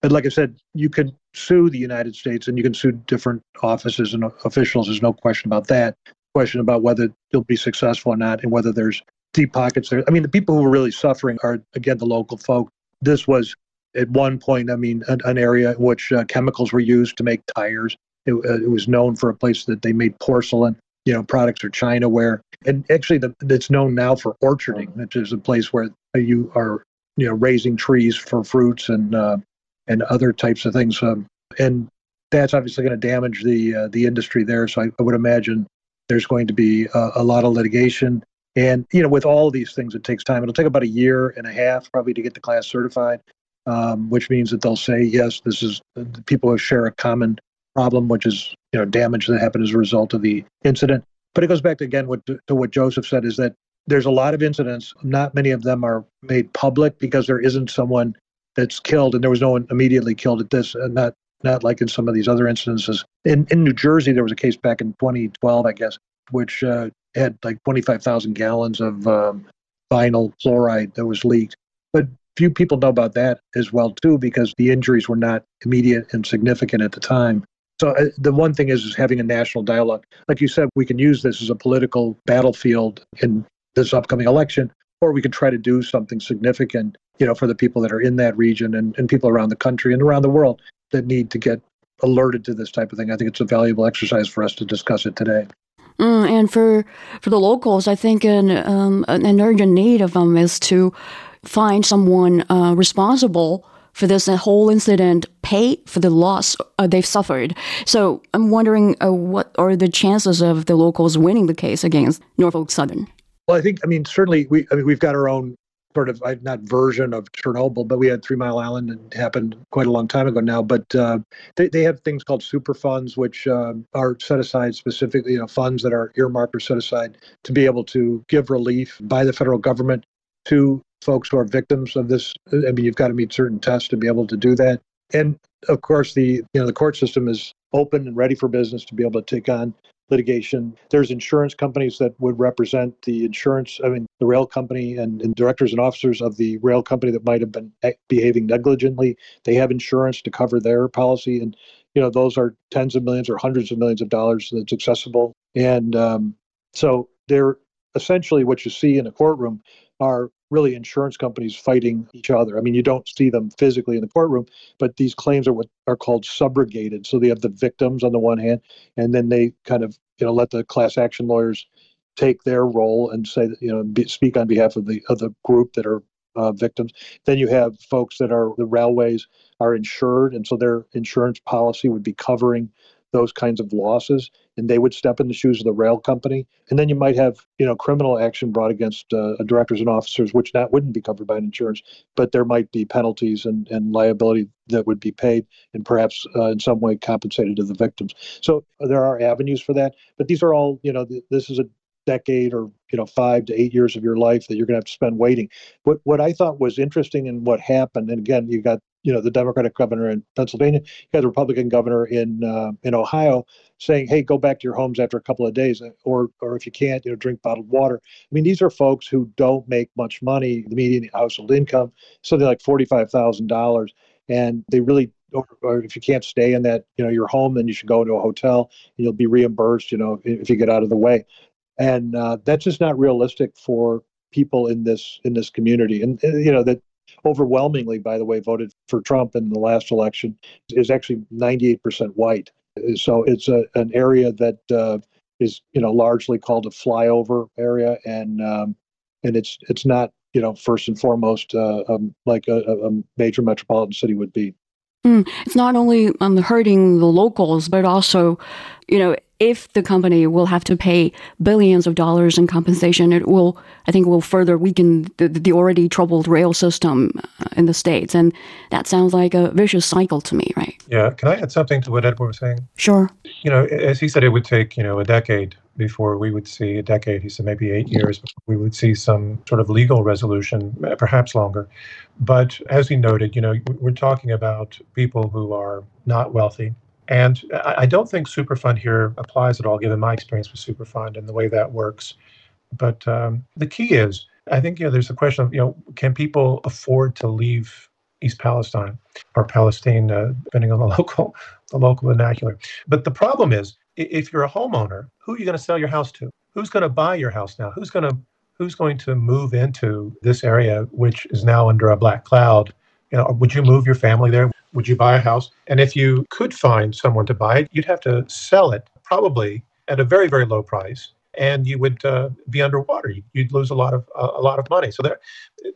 But like I said, you can sue the United States, and you can sue different offices and officials. There's no question about that. Question about whether you'll be successful or not, and whether there's deep pockets there. I mean, the people who are really suffering are again the local folk. This was at one point, I mean, an, an area in which uh, chemicals were used to make tires. It, uh, it was known for a place that they made porcelain, you know, products or china ware. And actually, the, it's known now for orcharding, which is a place where you are, you know, raising trees for fruits and uh, and other types of things. Um, and that's obviously going to damage the uh, the industry there. So I, I would imagine there's going to be a, a lot of litigation. And you know, with all these things, it takes time. It'll take about a year and a half probably to get the class certified, um, which means that they'll say yes, this is people who share a common problem, which is you know damage that happened as a result of the incident. But it goes back to again what to what Josef said is that there's a lot of incidents. Not many of them are made public because there isn't someone that's killed, and there was no one immediately killed at this, and not not like in some of these other incidences. In in New Jersey, there was a case back in 2012, I guess, which uh, had like 25,000 gallons of um, vinyl chloride that was leaked. But few people know about that as well too, because the injuries were not immediate and significant at the time. So uh, the one thing is, is having a national dialogue. Like you said, we can use this as a political battlefield in this upcoming election, or we can try to do something significant, you know, for the people that are in that region and, and people around the country and around the world that need to get alerted to this type of thing. I think it's a valuable exercise for us to discuss it today. Mm, and for for the locals, I think an um, an urgent need of them is to find someone uh, responsible for this whole incident, pay for the loss uh, they've suffered. So I'm wondering uh, what are the chances of the locals winning the case against Norfolk Southern? Well, I think I mean certainly we I mean we've got our own sort of not version of Chernobyl, but we had Three Mile Island and happened quite a long time ago now. But uh, they they have things called super funds, which uh, are set aside specifically, you know, funds that are earmarked or set aside to be able to give relief by the federal government to folks who are victims of this. I mean, you've got to meet certain tests to be able to do that. And of course, the you know the court system is open and ready for business to be able to take on litigation. There's insurance companies that would represent the insurance, I mean, the rail company and, and, directors and officers of the rail company that might have been behaving negligently. They have insurance to cover their policy. And, you know, those are tens of millions or hundreds of millions of dollars that's accessible. And um, so they're essentially what you see in a courtroom are really insurance companies fighting each other. I mean, you don't see them physically in the courtroom, but these claims are what are called subrogated. So they have the victims on the one hand, and then they kind of you know let the class action lawyers take their role and say that you know be, speak on behalf of the of the group that are uh, victims. Then you have folks that are the railways are insured, and so their insurance policy would be covering those kinds of losses and they would step in the shoes of the rail company. And then you might have you know criminal action brought against uh, directors and officers which that wouldn't be covered by an insurance but there might be penalties and, and liability that would be paid and perhaps uh, in some way compensated to the victims. So there are avenues for that but these are all you know th- this is a decade or you know five to eight years of your life that you're going to have to spend waiting. What what i thought was interesting in what happened and again you got you know the Democratic governor in Pennsylvania, you had the Republican governor in uh, in Ohio saying, "Hey, go back to your homes after a couple of days, or or if you can't, you know, drink bottled water." I mean, these are folks who don't make much money. The median household income something like forty five thousand dollars, and they really. Or, or if you can't stay in that, you know, your home, then you should go into a hotel, and you'll be reimbursed. You know, if you get out of the way, and uh, that's just not realistic for people in this in this community. And, and you know that overwhelmingly, by the way, voted for Trump in the last election is actually 98% white. So it's a, an area that uh, is, you know, largely called a flyover area, and um, and it's it's not, you know, first and foremost uh, um, like a, a major metropolitan city would be. Mm, it's not only um, hurting the locals, but also, you know, if the company will have to pay billions of dollars in compensation, it will, I think, will further weaken the, the already troubled rail system uh, in the states, and that sounds like a vicious cycle to me, right? Yeah. Can I add something to what Edward was saying? Sure. You know, as he said, it would take you know a decade before we would see a decade. He said maybe eight years before we would see some sort of legal resolution, perhaps longer. But as he noted, you know, we're talking about people who are not wealthy. And I don't think Superfund here applies at all, given my experience with Superfund and the way that works. But um, the key is, I think, you know, there's a question of, you know, can people afford to leave East Palestine or Palestine, uh, depending on the local, the local vernacular. But the problem is, if you're a homeowner, who are you going to sell your house to? Who's going to buy your house now? Who's going to who's going to move into this area, which is now under a black cloud? You know, would you move your family there? Would you buy a house? And if you could find someone to buy it, you'd have to sell it probably at a very very low price and you would uh, be underwater. You'd lose a lot of uh, a lot of money. So there,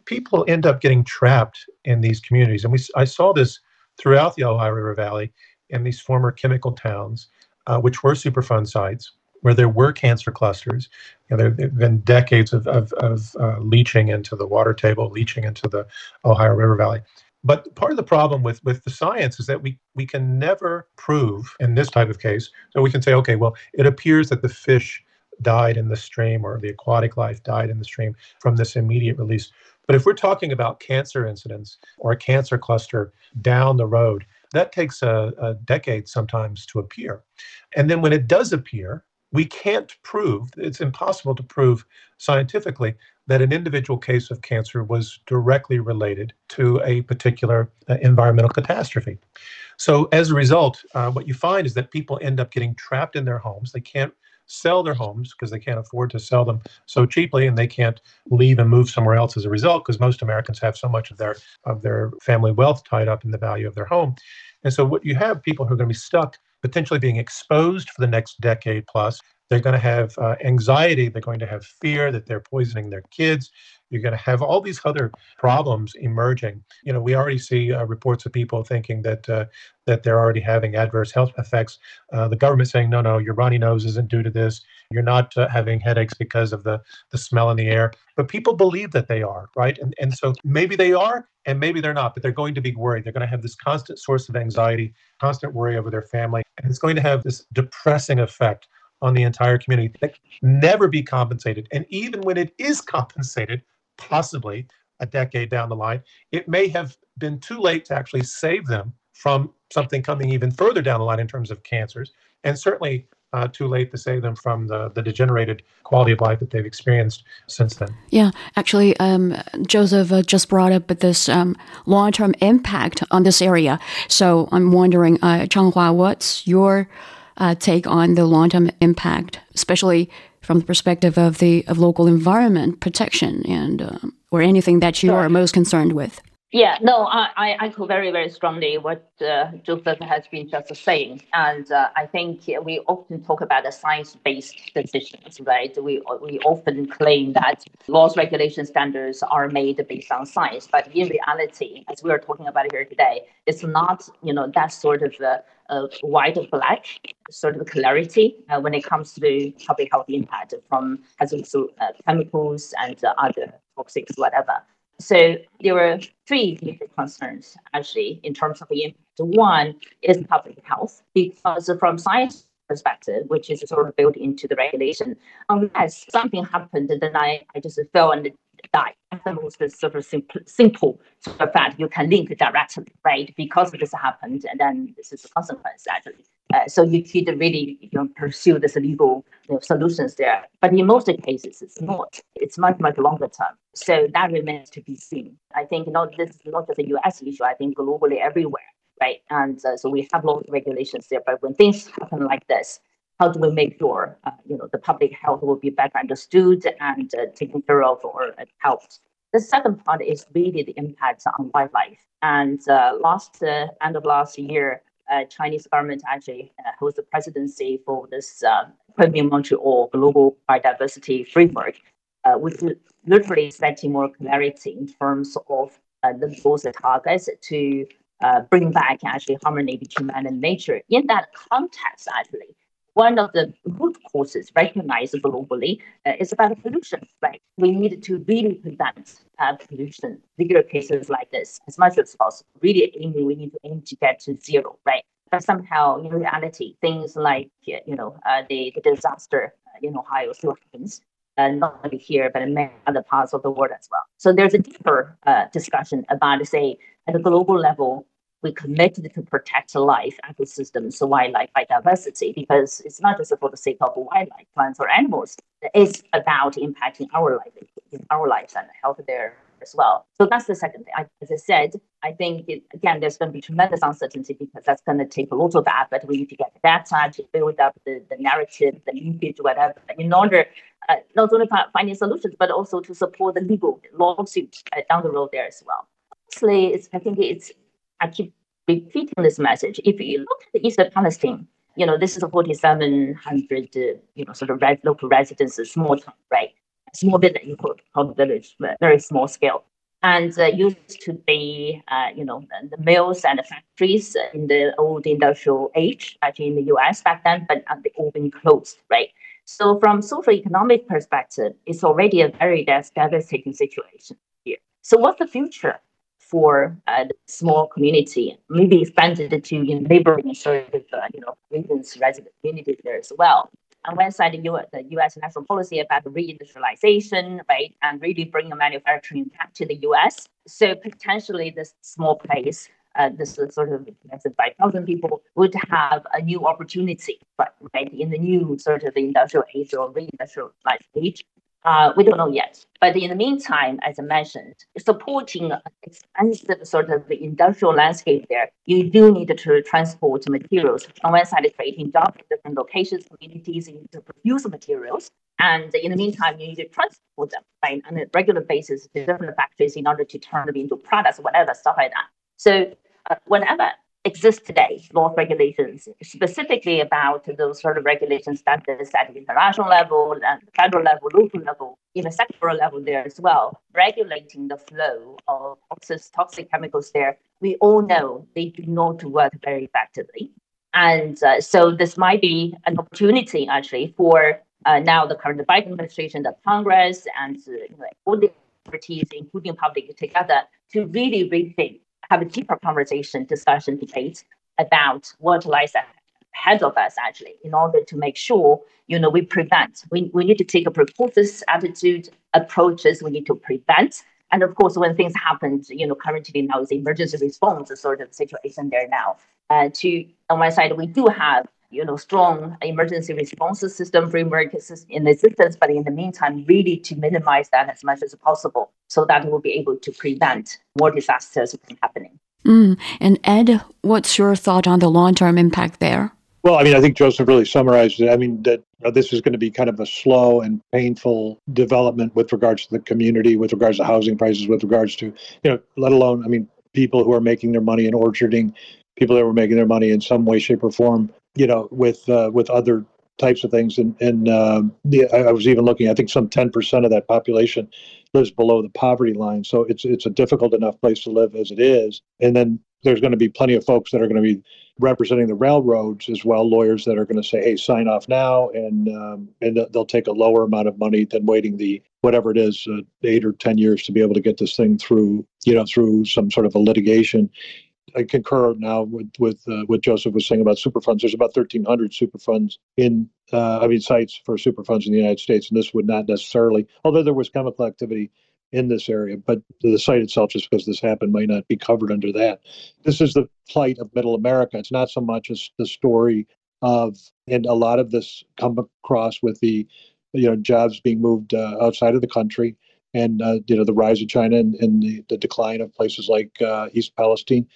people end up getting trapped in these communities, and we I saw this throughout the Ohio River Valley in these former chemical towns, uh, which were Superfund sites where there were cancer clusters. You know, there have been decades of, of, of uh, leaching into the water table, leaching into the Ohio River Valley. But part of the problem with, with the science is that we, we can never prove in this type of case. So we can say, okay, well, it appears that the fish died in the stream or the aquatic life died in the stream from this immediate release. But if we're talking about cancer incidents or a cancer cluster down the road, that takes a, a decade sometimes to appear. And then when it does appear, we can't prove, it's impossible to prove scientifically that an individual case of cancer was directly related to a particular uh, environmental catastrophe. So, as a result, uh, what you find is that people end up getting trapped in their homes. They can't sell their homes because they can't afford to sell them so cheaply and they can't leave and move somewhere else as a result because most Americans have so much of their of their family wealth tied up in the value of their home. And so what you have people who are going to be stuck potentially being exposed for the next decade plus. They're going to have uh, anxiety. They're going to have fear that they're poisoning their kids. You're going to have all these other problems emerging. You know, we already see uh, reports of people thinking that uh, that they're already having adverse health effects. Uh, the government saying, no, no, your runny nose isn't due to this. You're not uh, having headaches because of the the smell in the air. But people believe that they are, right? And and so maybe they are, and maybe they're not. But they're going to be worried. They're going to have this constant source of anxiety, constant worry over their family, and it's going to have this depressing effect on the entire community that never be compensated. And even when it is compensated, possibly a decade down the line, it may have been too late to actually save them from something coming even further down the line in terms of cancers, and certainly uh, too late to save them from the, the degenerated quality of life that they've experienced since then. Yeah, actually, um, Josef uh, just brought up this um, long term impact on this area. So I'm wondering, uh, Changhua, what's your uh, take on the long term impact, especially from the perspective of the of local environment protection and um, or anything that you are most concerned with? Yeah, no, I, I echo very, very strongly what uh, Josef has been just saying. And uh, I think we often talk about the science-based decisions, right? We, we often claim that laws, regulation standards are made based on science. But in reality, as we are talking about here today, it's not, you know, that sort of uh, uh, white or black sort of clarity uh, when it comes to public health impact from hazardous uh, chemicals and uh, other toxics, whatever. So there were three major concerns actually in terms of the impact. One is public health, because from science perspective, which is sort of built into the regulation, unless something happened, then I, I just fell and die. The most sort of simple, simple sort of fact you can link directly, right? Because this happened, and then this is the consequence actually. Uh, so you could really you know, pursue this legal you know, solutions there. But in most cases, it's not. It's much, much longer term. So that remains to be seen. I think not this is not just a US issue, I think globally everywhere, right? And uh, so we have lots of regulations there. But when things happen like this, how do we make sure uh, you know the public health will be better understood and uh, taken care of or uh, helped? The second part is really the impact on wildlife. And uh, last uh, end of last year, uh, Chinese government actually holds the presidency for this uh, Montreal Global Biodiversity Framework, which literally setting more clarity in terms of the goals and targets to bring back actually harmony between man and nature. In that context, actually, one of the root causes recognized globally uh, is about pollution, right? We need to really prevent uh, pollution, bigger cases like this as much as possible. Really aiming, we need to aim to get to zero, right? But somehow, in reality, things like, you know, uh, the, the disaster in Ohio still happens. Uh, not only here, but in many other parts of the world as well. So there's a deeper uh, discussion about, say, at a global level, we committed to protect life, ecosystems, wildlife biodiversity, because it's not just for the sake of wildlife, plants or animals. It's about impacting our life, our lives and health there as well. So that's the second thing. I, as I said, I think it, again, there's going to be tremendous uncertainty because that's going to take a lot of effort. We need to get data to build up the, the narrative, the linkage, whatever, in order uh, not only to find finding solutions but also to support the legal lawsuit uh, down the road there as well. It's, I think it's I keep repeating this message. If you look at the Eastern Palestine, you know, this is a 4,700, uh, you know, sort of red, local residences, small town, right? Small village, you could call village, very small scale. And uh, used to be, uh, you know, the mills and the factories in the old industrial age, actually in the US back then, but they all been closed, right? So from social economic perspective, it's already a very devastating situation here. So what's the future for uh, the small community, maybe expanded to in neighboring sort of uh, you know regions, resident communities there as well. On one side, the US, the US national policy about reindustrialization, right, and really bringing manufacturing back to the US. So potentially, this small place, uh, this sort of less than 5,000 people, would have a new opportunity, right, in the new sort of industrial age or reindustrialized age uh, we don't know yet. But in the meantime, as I mentioned, supporting an expensive sort of the industrial landscape there, you do need to transport materials. On one side, creating jobs in different locations, communities, you need to produce materials. And in the meantime, you need to transport them right, on a regular basis to different factories in order to turn them into products, whatever, stuff like that. So uh, whenever exist today, law regulations, specifically about those sort of regulations is at the international level and federal level, local level, even sectoral level there as well, regulating the flow of toxic chemicals there. We all know they do not work very effectively. And uh, so this might be an opportunity actually for uh, now the current Biden administration, the Congress, and uh, you know, all the expertise, including public together, to really rethink have a deeper conversation, discussion, debate about what lies ahead of us actually in order to make sure you know we prevent we, we need to take a precautionary attitude approaches we need to prevent. And of course when things happen you know currently now is emergency response sort of situation there now. Uh, to on one side we do have you know, strong emergency response system framework in existence, but in the meantime, really to minimize that as much as possible so that we'll be able to prevent more disasters from happening. Mm. And Ed, what's your thought on the long-term impact there? Well, I mean, I think Josef really summarized it. I mean, that this is going to be kind of a slow and painful development with regards to the community, with regards to housing prices, with regards to, you know, let alone, I mean, people who are making their money in orcharding, people that were making their money in some way, shape, or form you know, with uh, with other types of things. And and um, the, I was even looking. I think some ten percent of that population lives below the poverty line. So it's it's a difficult enough place to live as it is. And then there's going to be plenty of folks that are going to be representing the railroads as well, lawyers that are going to say, "Hey, sign off now," and um, and they'll take a lower amount of money than waiting the whatever it is, uh, eight or ten years to be able to get this thing through, you know, through some sort of a litigation. I concur now with with uh, what Josef was saying about super funds. There's about 1,300 super funds in, uh, I mean, sites for super funds in the United States, and this would not necessarily, although there was chemical activity in this area, but the site itself, just because this happened, might not be covered under that. This is the plight of Middle America. It's not so much as the story of, and a lot of this come across with the, you know, jobs being moved uh, outside of the country, and uh, you know the rise of China and, and the, the, decline of places like uh, East Palestine.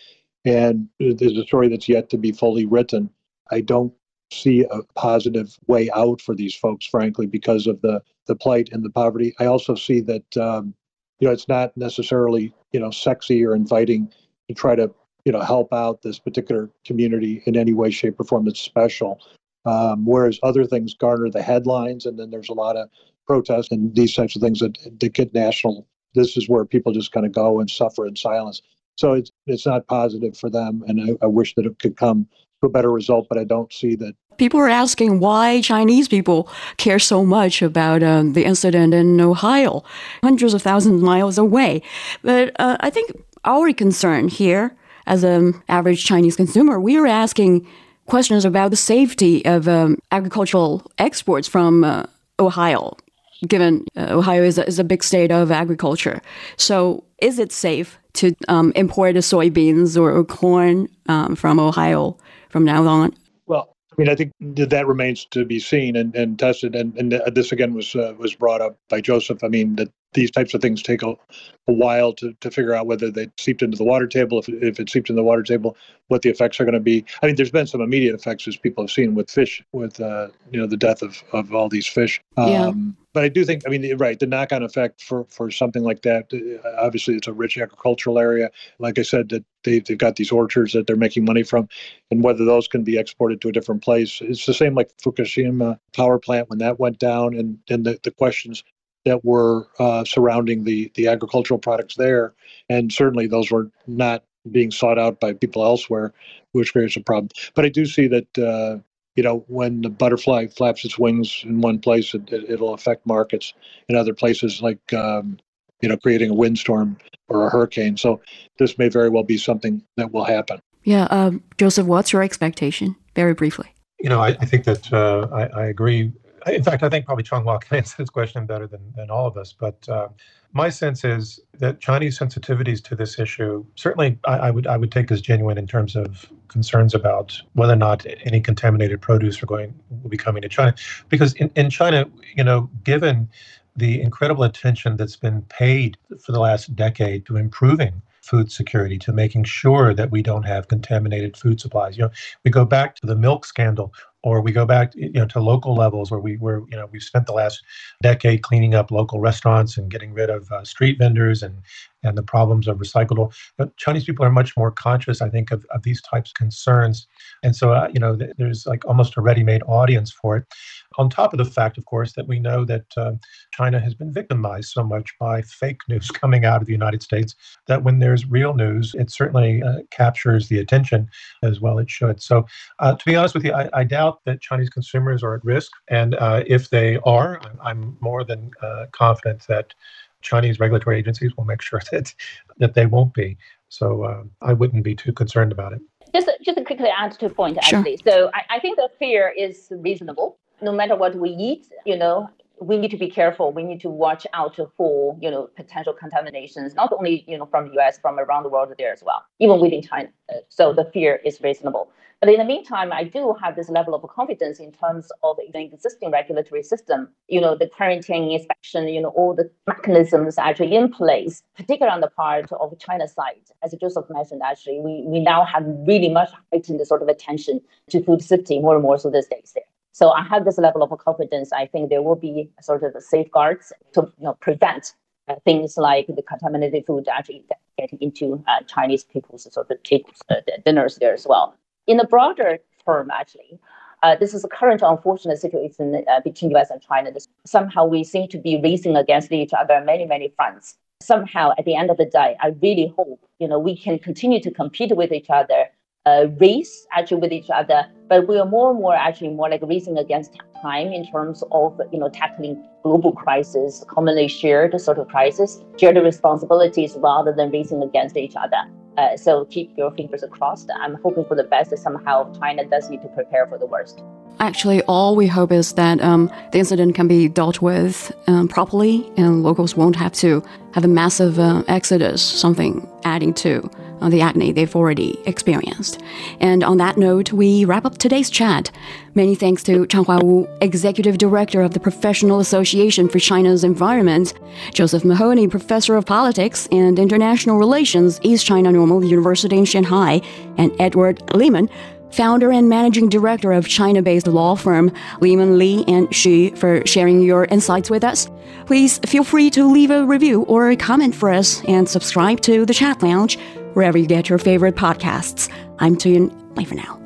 And there's a story that's yet to be fully written. I don't see a positive way out for these folks, frankly, because of the the plight and the poverty. I also see that um, you know it's not necessarily you know sexy or inviting to try to you know help out this particular community in any way, shape, or form that's special. Um, whereas other things garner the headlines, and then there's a lot of protests and these types of things that, that get national. This is where people just kind of go and suffer in silence. So it's it's not positive for them, and I, I wish that it could come to a better result. But I don't see that people are asking why Chinese people care so much about um, the incident in Ohio, hundreds of thousands of miles away. But uh, I think our concern here, as an average Chinese consumer, we are asking questions about the safety of um, agricultural exports from uh, Ohio given uh, Ohio is a, is a big state of agriculture. So, is it safe to um, import soybeans or, or corn um, from Ohio from now on? Well, I mean, I think that remains to be seen and, and tested. And, and this again was uh, was brought up by Josef. I mean, that these types of things take a, a while to, to figure out whether they seeped into the water table. If, if it seeped in the water table, what the effects are going to be. I mean, there's been some immediate effects as people have seen with fish, with uh, you know the death of, of all these fish. Yeah. Um, but I do think, I mean, right, the knock-on effect for for something like that. Uh, obviously, it's a rich agricultural area. Like I said, that they they've got these orchards that they're making money from, and whether those can be exported to a different place. It's the same like Fukushima power plant when that went down, and and the, the questions that were uh, surrounding the the agricultural products there, and certainly those were not being sought out by people elsewhere, which creates a problem. But I do see that uh, you know when the butterfly flaps its wings in one place, it, it, will affect markets in other places, like um, you know creating a windstorm or a hurricane. So this may very well be something that will happen. Yeah, um, Josef, what's your expectation? Very briefly. You know, I, I think that uh, I, I agree in fact, I think probably Chung Chonghua can answer this question better than, than all of us. But uh, my sense is that Chinese sensitivities to this issue certainly I, I, would I would take as genuine in terms of concerns about whether or not any contaminated produce are going will be coming to China, because in, in China, you know, given the incredible attention that's been paid for the last decade to improving food security to making sure that we don't have contaminated food supplies. You know, we go back to the milk scandal or we go back you know to local levels where we were you know we've spent the last decade cleaning up local restaurants and getting rid of uh, street vendors and and the problems of recyclable but chinese people are much more conscious i think of, of these types of concerns. And so uh, you know th- there's like almost a ready-made audience for it. On top of the fact of course that we know that uh, china has been victimized so much by fake news coming out of the united states that when there's real news it certainly uh, captures the attention as well it should. So uh, to be honest with you I, I doubt that Chinese consumers are at risk. And uh, if they are, I'm more than uh, confident that Chinese regulatory agencies will make sure that that they won't be. So uh, I wouldn't be too concerned about it. Just just to quickly add to a point, sure. actually. So I, I think the fear is reasonable. No matter what we eat, you know, we need to be careful. We need to watch out for you know potential contaminations, not only you know from the U.S. from around the world there as well, even within China. So the fear is reasonable. But in the meantime, I do have this level of confidence in terms of the existing regulatory system. You know, the quarantine inspection, you know, all the mechanisms actually in place, particularly on the part of China side. As Josef mentioned, actually, we, we now have really much heightened sort of attention to food safety more and more so these days there. So I have this level of confidence. I think there will be sort of safeguards to you know, prevent uh, things like the contaminated food actually getting into uh, Chinese people's sort of tables, uh, dinners there as well in the broader term, actually, uh, this is a current unfortunate situation uh, between U.S. and China. This, somehow we seem to be racing against each other on many, many fronts. Somehow, at the end of the day, I really hope you know we can continue to compete with each other, uh, race actually with each other, but we are more and more actually more like racing against time in terms of you know tackling global crisis, commonly shared sort of crisis, shared responsibilities rather than racing against each other. Uh, so keep your fingers crossed. I'm hoping for the best. Somehow China does need to prepare for the worst. Actually, all we hope is that um, the incident can be dealt with um, properly and locals won't have to have a massive uh, exodus, something adding to uh, the agony they've already experienced. And on that note, we wrap up today's chat. Many thanks to Changhua Wu, Executive Director of the Professional Association for China's Environment, Josef Mahoney, Professor of Politics and International Relations, East China Normal University in Shanghai, and Edward Lehman, founder and managing director of China based law firm Lehman Lee and Xu, for sharing your insights with us. Please feel free to leave a review or a comment for us and subscribe to the Chat Lounge wherever you get your favorite podcasts. I'm Tu Yun. Bye for now.